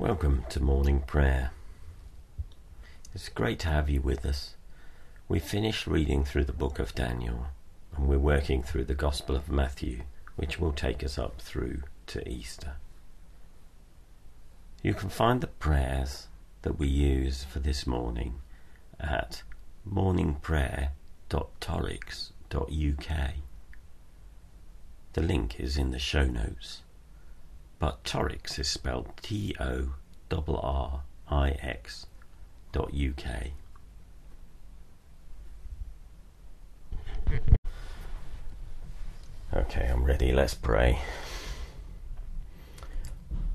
Welcome to morning prayer. It's great to have you with us. We finished reading through the book of Daniel and we're working through the Gospel of Matthew, which will take us up through to Easter. You can find the prayers that we use for this morning at morningprayer.torrix.uk. The link is in the show notes but Torrix is spelled T O R R I X dot UK. Okay, I'm ready. Let's pray.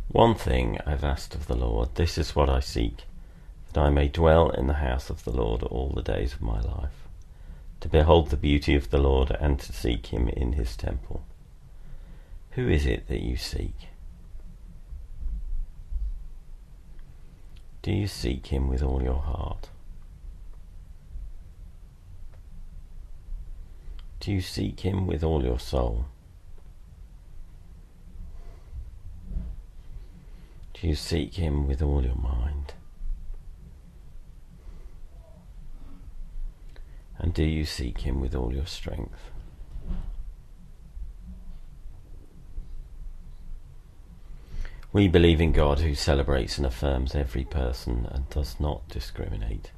One thing I've asked of the Lord, this is what I seek, that I may dwell in the house of the Lord all the days of my life, to behold the beauty of the Lord and to seek him in his temple. Who is it that you seek? Do you seek Him with all your heart? Do you seek Him with all your soul? Do you seek Him with all your mind? And do you seek Him with all your strength? We believe in God who celebrates and affirms every person and does not discriminate.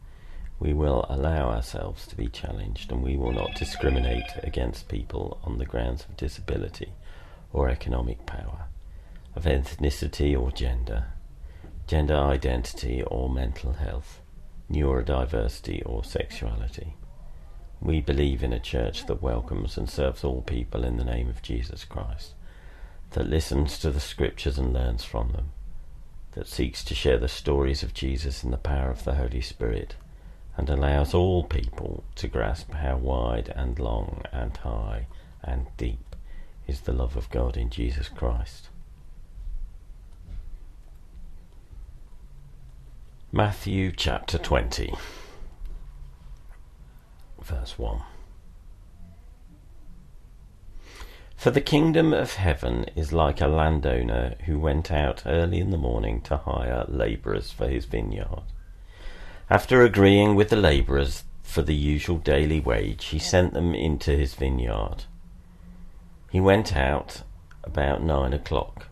We will allow ourselves to be challenged and we will not discriminate against people on the grounds of disability or economic power, of ethnicity or gender, gender identity or mental health, neurodiversity or sexuality. We believe in a church that welcomes and serves all people in the name of Jesus Christ that listens to the scriptures and learns from them, that seeks to share the stories of Jesus in the power of the Holy Spirit, and allows all people to grasp how wide and long and high and deep is the love of God in Jesus Christ. Matthew chapter 20, verse 1. For the kingdom of heaven is like a landowner who went out early in the morning to hire labourers for his vineyard. After agreeing with the labourers for the usual daily wage, he sent them into his vineyard. He went out about nine o'clock.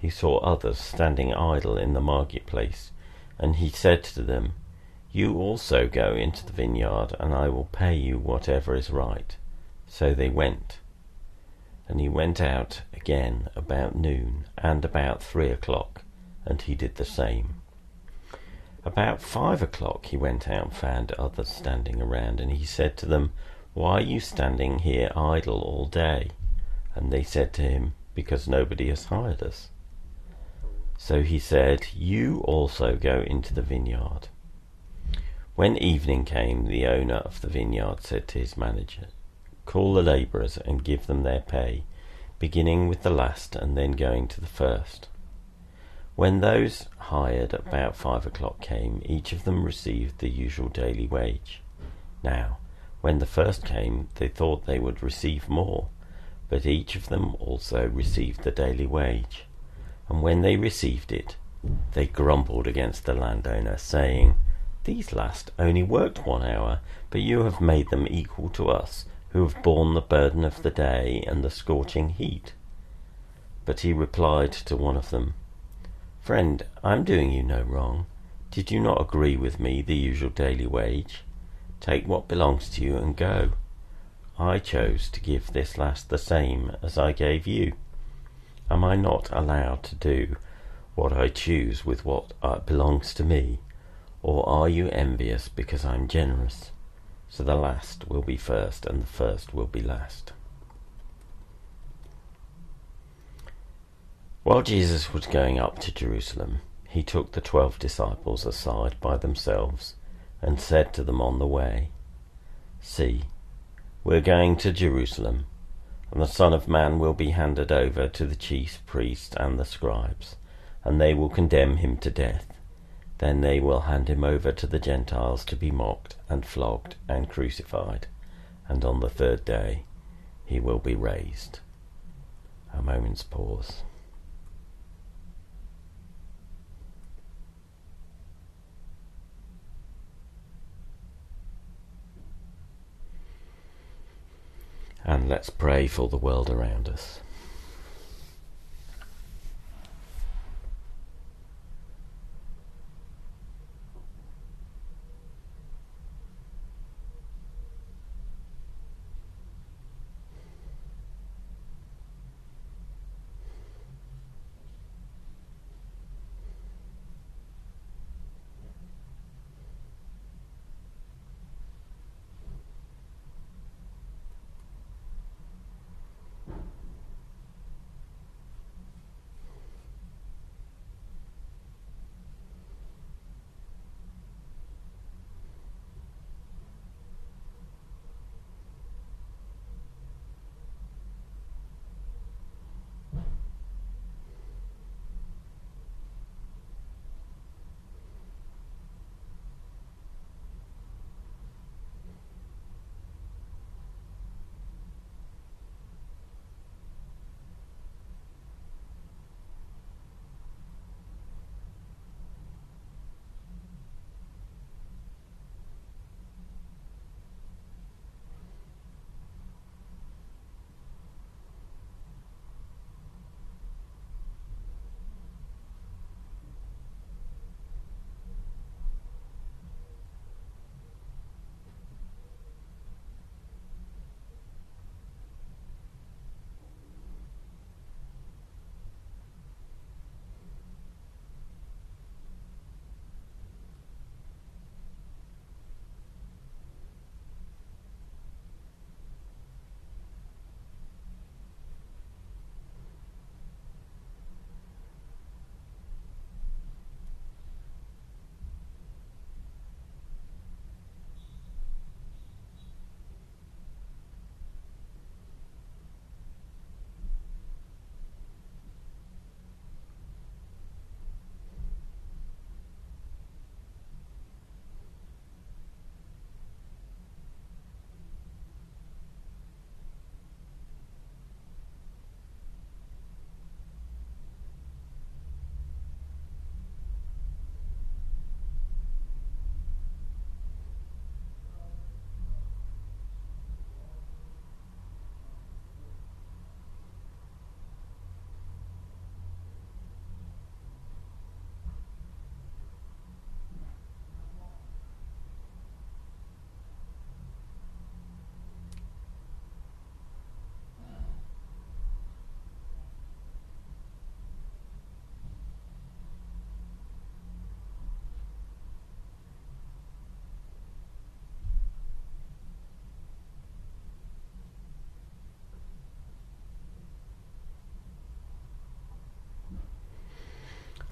He saw others standing idle in the marketplace, and he said to them, You also go into the vineyard, and I will pay you whatever is right. So they went. And he went out again about noon and about three o'clock, and he did the same. About five o'clock he went out and found others standing around, and he said to them, Why are you standing here idle all day? And they said to him, Because nobody has hired us. So he said, You also go into the vineyard. When evening came, the owner of the vineyard said to his manager, Call the labourers and give them their pay, beginning with the last and then going to the first. When those hired about five o'clock came, each of them received the usual daily wage. Now, when the first came, they thought they would receive more, but each of them also received the daily wage. And when they received it, they grumbled against the landowner, saying, These last only worked one hour, but you have made them equal to us who have borne the burden of the day and the scorching heat. But he replied to one of them, Friend, I am doing you no wrong. Did you not agree with me the usual daily wage? Take what belongs to you and go. I chose to give this last the same as I gave you. Am I not allowed to do what I choose with what uh, belongs to me? Or are you envious because I am generous? So the last will be first and the first will be last. While Jesus was going up to Jerusalem, he took the twelve disciples aside by themselves and said to them on the way, See, we're going to Jerusalem, and the Son of Man will be handed over to the chief priests and the scribes, and they will condemn him to death then they will hand him over to the Gentiles to be mocked and flogged and crucified, and on the third day he will be raised. A moment's pause. And let's pray for the world around us.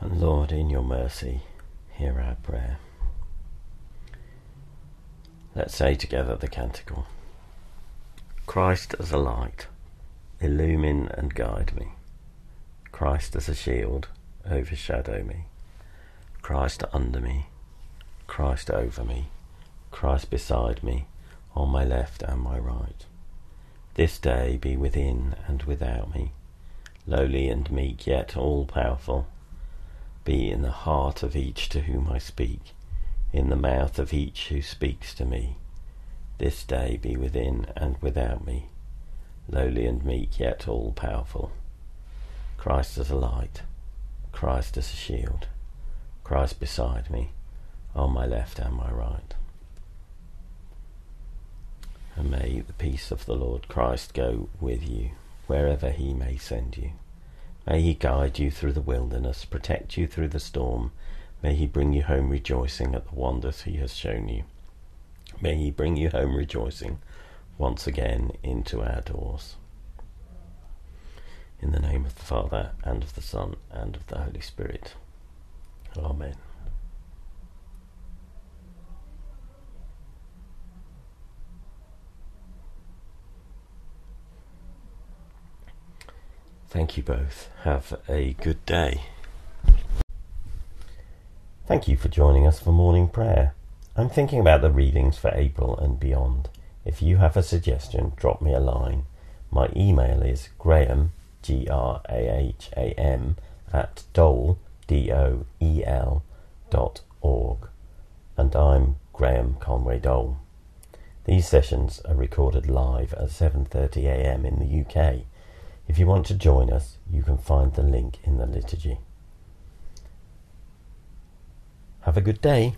And Lord, in your mercy, hear our prayer. Let's say together the canticle Christ as a light, illumine and guide me. Christ as a shield, overshadow me. Christ under me, Christ over me, Christ beside me, on my left and my right. This day be within and without me, lowly and meek, yet all powerful be in the heart of each to whom I speak, in the mouth of each who speaks to me. This day be within and without me, lowly and meek, yet all powerful. Christ as a light, Christ as a shield, Christ beside me, on my left and my right. And may the peace of the Lord Christ go with you, wherever he may send you. May he guide you through the wilderness, protect you through the storm. May he bring you home rejoicing at the wonders he has shown you. May he bring you home rejoicing once again into our doors. In the name of the Father, and of the Son, and of the Holy Spirit. Amen. Thank you both. Have a good day. Thank you for joining us for morning prayer. I'm thinking about the readings for April and beyond. If you have a suggestion, drop me a line. My email is graham, G R A H A M, at doel, D O E L, dot org. And I'm Graham Conway Doel. These sessions are recorded live at 7.30am in the UK. If you want to join us, you can find the link in the liturgy. Have a good day.